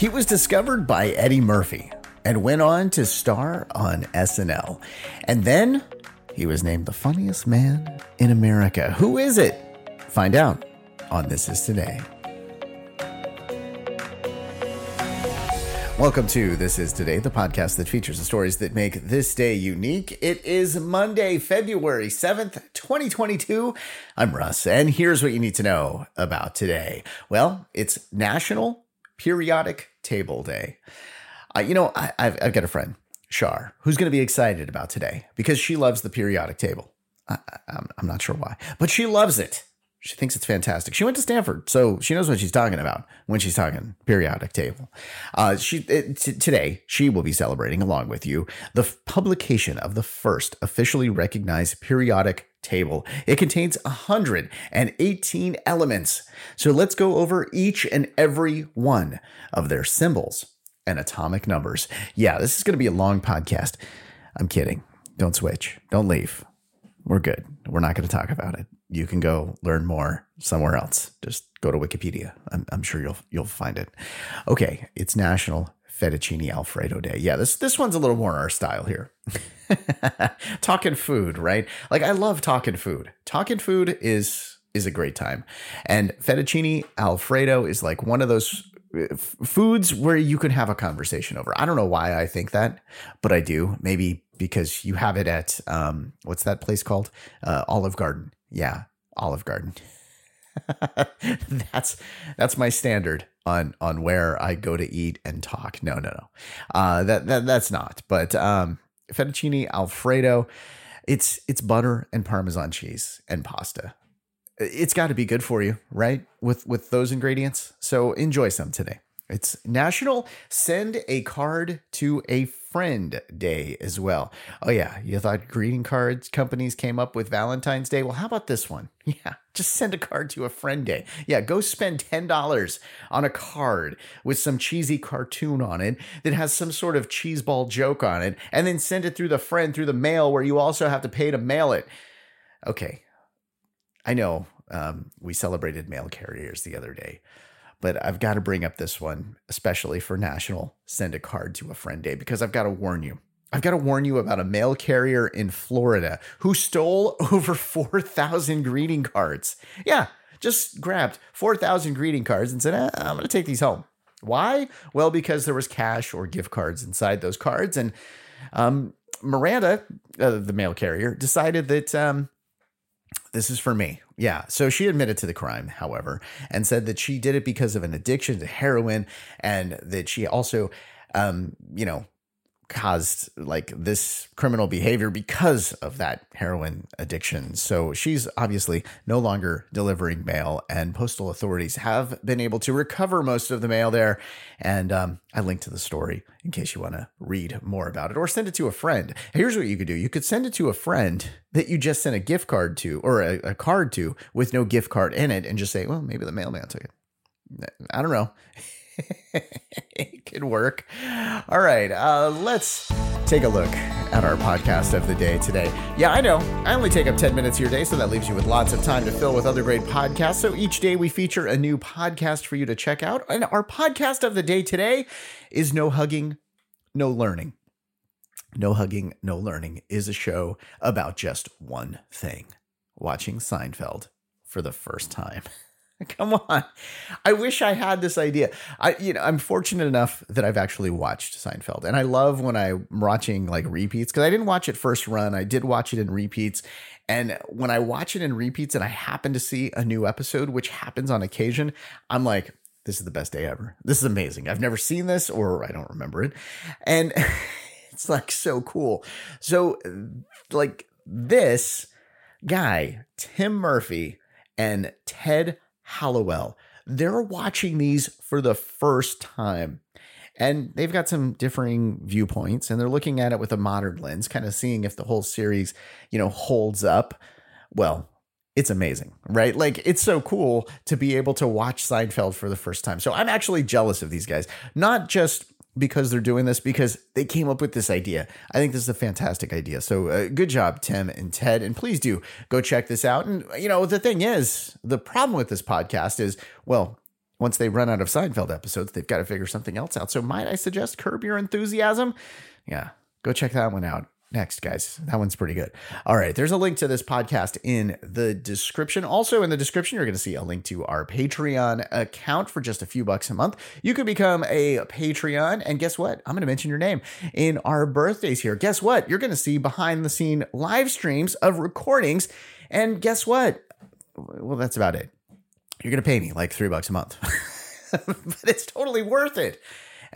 He was discovered by Eddie Murphy and went on to star on SNL. And then he was named the funniest man in America. Who is it? Find out on This Is Today. Welcome to This Is Today, the podcast that features the stories that make this day unique. It is Monday, February 7th, 2022. I'm Russ, and here's what you need to know about today. Well, it's National Periodic Table Day. Uh, you know, I, have I've got a friend, Shar, who's going to be excited about today because she loves the periodic table. I, I'm, I'm not sure why, but she loves it. She thinks it's fantastic. She went to Stanford, so she knows what she's talking about when she's talking periodic table. Uh, she it, t- today she will be celebrating along with you the f- publication of the first officially recognized periodic table. It contains 118 elements. So let's go over each and every one of their symbols and atomic numbers. Yeah, this is going to be a long podcast. I'm kidding. Don't switch. Don't leave. We're good. We're not going to talk about it you can go learn more somewhere else. Just go to Wikipedia. I'm, I'm sure you'll you'll find it. Okay, it's National Fettuccine Alfredo Day. Yeah, this this one's a little more our style here. talking food, right? Like I love talking food. Talking food is is a great time. And fettuccine alfredo is like one of those foods where you can have a conversation over. I don't know why I think that, but I do. Maybe because you have it at um, what's that place called? Uh, Olive Garden. Yeah, Olive Garden. that's that's my standard on on where I go to eat and talk. No, no, no. Uh, that that that's not. But um, fettuccine alfredo, it's it's butter and parmesan cheese and pasta. It's got to be good for you, right? With with those ingredients. So enjoy some today. It's National Send a Card to a Friend Day as well. Oh, yeah. You thought greeting cards companies came up with Valentine's Day? Well, how about this one? Yeah. Just send a card to a friend day. Yeah. Go spend $10 on a card with some cheesy cartoon on it that has some sort of cheeseball joke on it, and then send it through the friend through the mail where you also have to pay to mail it. Okay. I know um, we celebrated mail carriers the other day but I've got to bring up this one, especially for National Send a Card to a Friend Day, because I've got to warn you. I've got to warn you about a mail carrier in Florida who stole over 4,000 greeting cards. Yeah, just grabbed 4,000 greeting cards and said, eh, I'm going to take these home. Why? Well, because there was cash or gift cards inside those cards. And um, Miranda, uh, the mail carrier, decided that um, this is for me. Yeah. So she admitted to the crime, however, and said that she did it because of an addiction to heroin and that she also, um, you know, caused like this criminal behavior because of that heroin addiction. So she's obviously no longer delivering mail, and postal authorities have been able to recover most of the mail there. And um, I linked to the story in case you want to read more about it or send it to a friend. Here's what you could do you could send it to a friend that you just sent a gift card to or a, a card to with no gift card in it and just say, well, maybe the mailman took it. I don't know. it could work. All right, uh, let's take a look at our podcast of the day today. Yeah, I know. I only take up 10 minutes of your day, so that leaves you with lots of time to fill with other great podcasts. So each day we feature a new podcast for you to check out. And our podcast of the day today is No Hugging, No Learning. No Hugging, No Learning is a show about just one thing watching Seinfeld for the first time. Come on. I wish I had this idea. I you know, I'm fortunate enough that I've actually watched Seinfeld. And I love when I'm watching like repeats cuz I didn't watch it first run. I did watch it in repeats. And when I watch it in repeats and I happen to see a new episode, which happens on occasion, I'm like, this is the best day ever. This is amazing. I've never seen this or I don't remember it. And it's like so cool. So like this guy, Tim Murphy and Ted Hallowell. They're watching these for the first time. And they've got some differing viewpoints and they're looking at it with a modern lens, kind of seeing if the whole series, you know, holds up. Well, it's amazing, right? Like it's so cool to be able to watch Seinfeld for the first time. So I'm actually jealous of these guys, not just because they're doing this because they came up with this idea. I think this is a fantastic idea. So uh, good job, Tim and Ted. And please do go check this out. And, you know, the thing is, the problem with this podcast is, well, once they run out of Seinfeld episodes, they've got to figure something else out. So, might I suggest Curb Your Enthusiasm? Yeah, go check that one out next, guys. That one's pretty good. All right. There's a link to this podcast in the description. Also, in the description, you're going to see a link to our Patreon account for just a few bucks a month. You could become a Patreon. And guess what? I'm going to mention your name in our birthdays here. Guess what? You're going to see behind the scene live streams of recordings. And guess what? Well, that's about it. You're going to pay me like three bucks a month. but it's totally worth it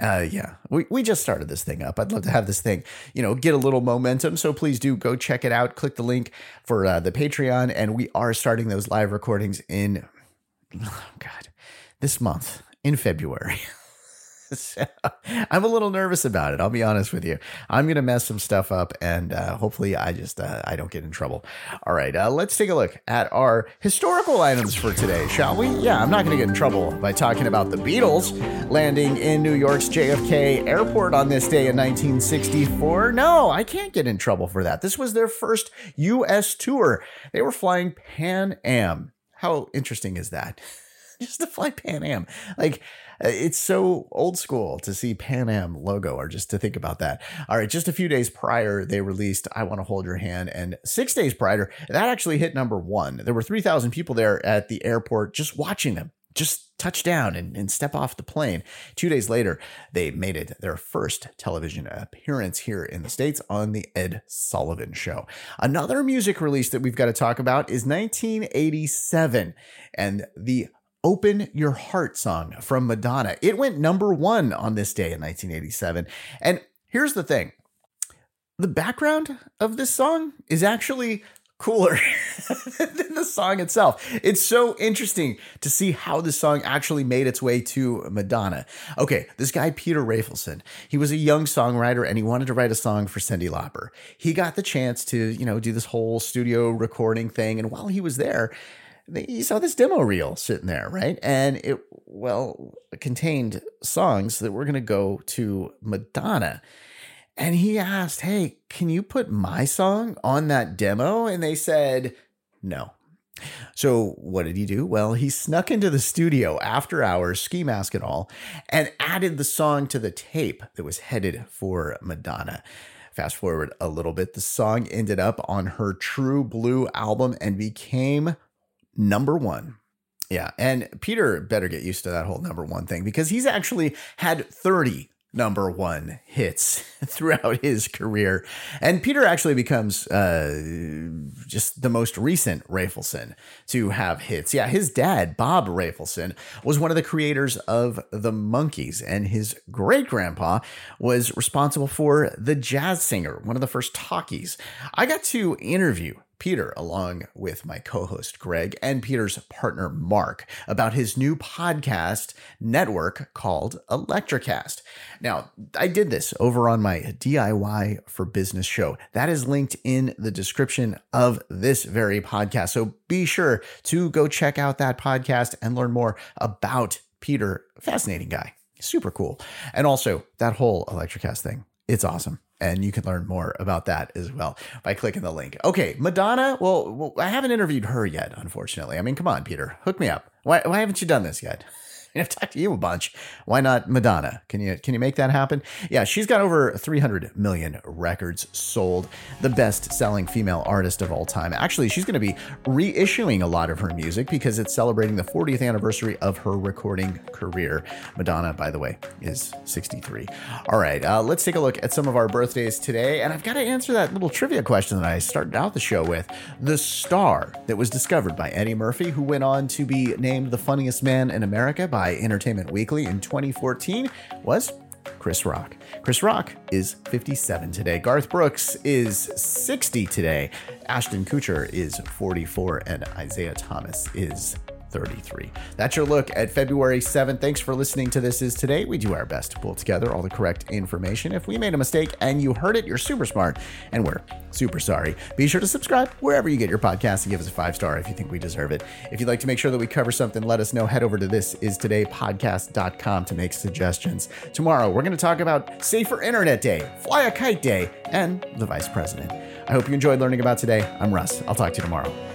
uh, yeah, we, we just started this thing up. I'd love to have this thing, you know, get a little momentum. So please do go check it out. Click the link for uh, the Patreon. And we are starting those live recordings in, oh God, this month in February. so I'm a little nervous about it. I'll be honest with you. I'm gonna mess some stuff up, and uh, hopefully, I just uh, I don't get in trouble. All right, uh, let's take a look at our historical items for today, shall we? Yeah, I'm not gonna get in trouble by talking about the Beatles landing in New York's JFK Airport on this day in 1964. No, I can't get in trouble for that. This was their first U.S. tour. They were flying Pan Am. How interesting is that? Just to fly Pan Am. Like uh, it's so old school to see Pan Am logo or just to think about that. All right, just a few days prior, they released I Want to Hold Your Hand. And six days prior, that actually hit number one. There were 3,000 people there at the airport just watching them. Just touch down and, and step off the plane. Two days later, they made it their first television appearance here in the States on The Ed Sullivan Show. Another music release that we've got to talk about is 1987 and the Open Your Heart song from Madonna. It went number one on this day in 1987. And here's the thing the background of this song is actually cooler than the song itself. It's so interesting to see how this song actually made its way to Madonna. Okay, this guy, Peter Rafelson, he was a young songwriter and he wanted to write a song for Cyndi Lauper. He got the chance to, you know, do this whole studio recording thing. And while he was there, you saw this demo reel sitting there, right? And it, well, contained songs that were going to go to Madonna. And he asked, Hey, can you put my song on that demo? And they said, No. So what did he do? Well, he snuck into the studio after hours, ski mask and all, and added the song to the tape that was headed for Madonna. Fast forward a little bit, the song ended up on her True Blue album and became number one. Yeah. And Peter better get used to that whole number one thing because he's actually had 30 number one hits throughout his career. And Peter actually becomes uh, just the most recent Rafelson to have hits. Yeah, his dad, Bob Rafelson, was one of the creators of the Monkees, and his great grandpa was responsible for the jazz singer, one of the first talkies. I got to interview Peter, along with my co host Greg and Peter's partner Mark, about his new podcast network called Electricast. Now, I did this over on my DIY for Business show. That is linked in the description of this very podcast. So be sure to go check out that podcast and learn more about Peter. Fascinating guy, super cool. And also, that whole Electricast thing, it's awesome and you can learn more about that as well by clicking the link. Okay, Madonna. Well, I haven't interviewed her yet, unfortunately. I mean, come on, Peter, hook me up. Why, why haven't you done this yet? I've talked to you a bunch. Why not Madonna? Can you can you make that happen? Yeah, she's got over 300 million records sold. The best-selling female artist of all time. Actually, she's going to be reissuing a lot of her music because it's celebrating the 40th anniversary of her recording career. Madonna, by the way, is 63. All right, uh, let's take a look at some of our birthdays today, and I've got to answer that little trivia question that I started out the show with. The star that was discovered by Eddie Murphy, who went on to be named the funniest man in America by by Entertainment Weekly in 2014 was Chris Rock. Chris Rock is 57 today. Garth Brooks is 60 today. Ashton Kutcher is 44, and Isaiah Thomas is 33. That's your look at February 7th. Thanks for listening to This Is Today. We do our best to pull together all the correct information. If we made a mistake and you heard it, you're super smart, and we're super sorry. Be sure to subscribe wherever you get your podcast and give us a five star if you think we deserve it. If you'd like to make sure that we cover something, let us know. Head over to thisistodaypodcast.com to make suggestions. Tomorrow, we're going to talk about Safer Internet Day, Fly a Kite Day, and the Vice President. I hope you enjoyed learning about today. I'm Russ. I'll talk to you tomorrow.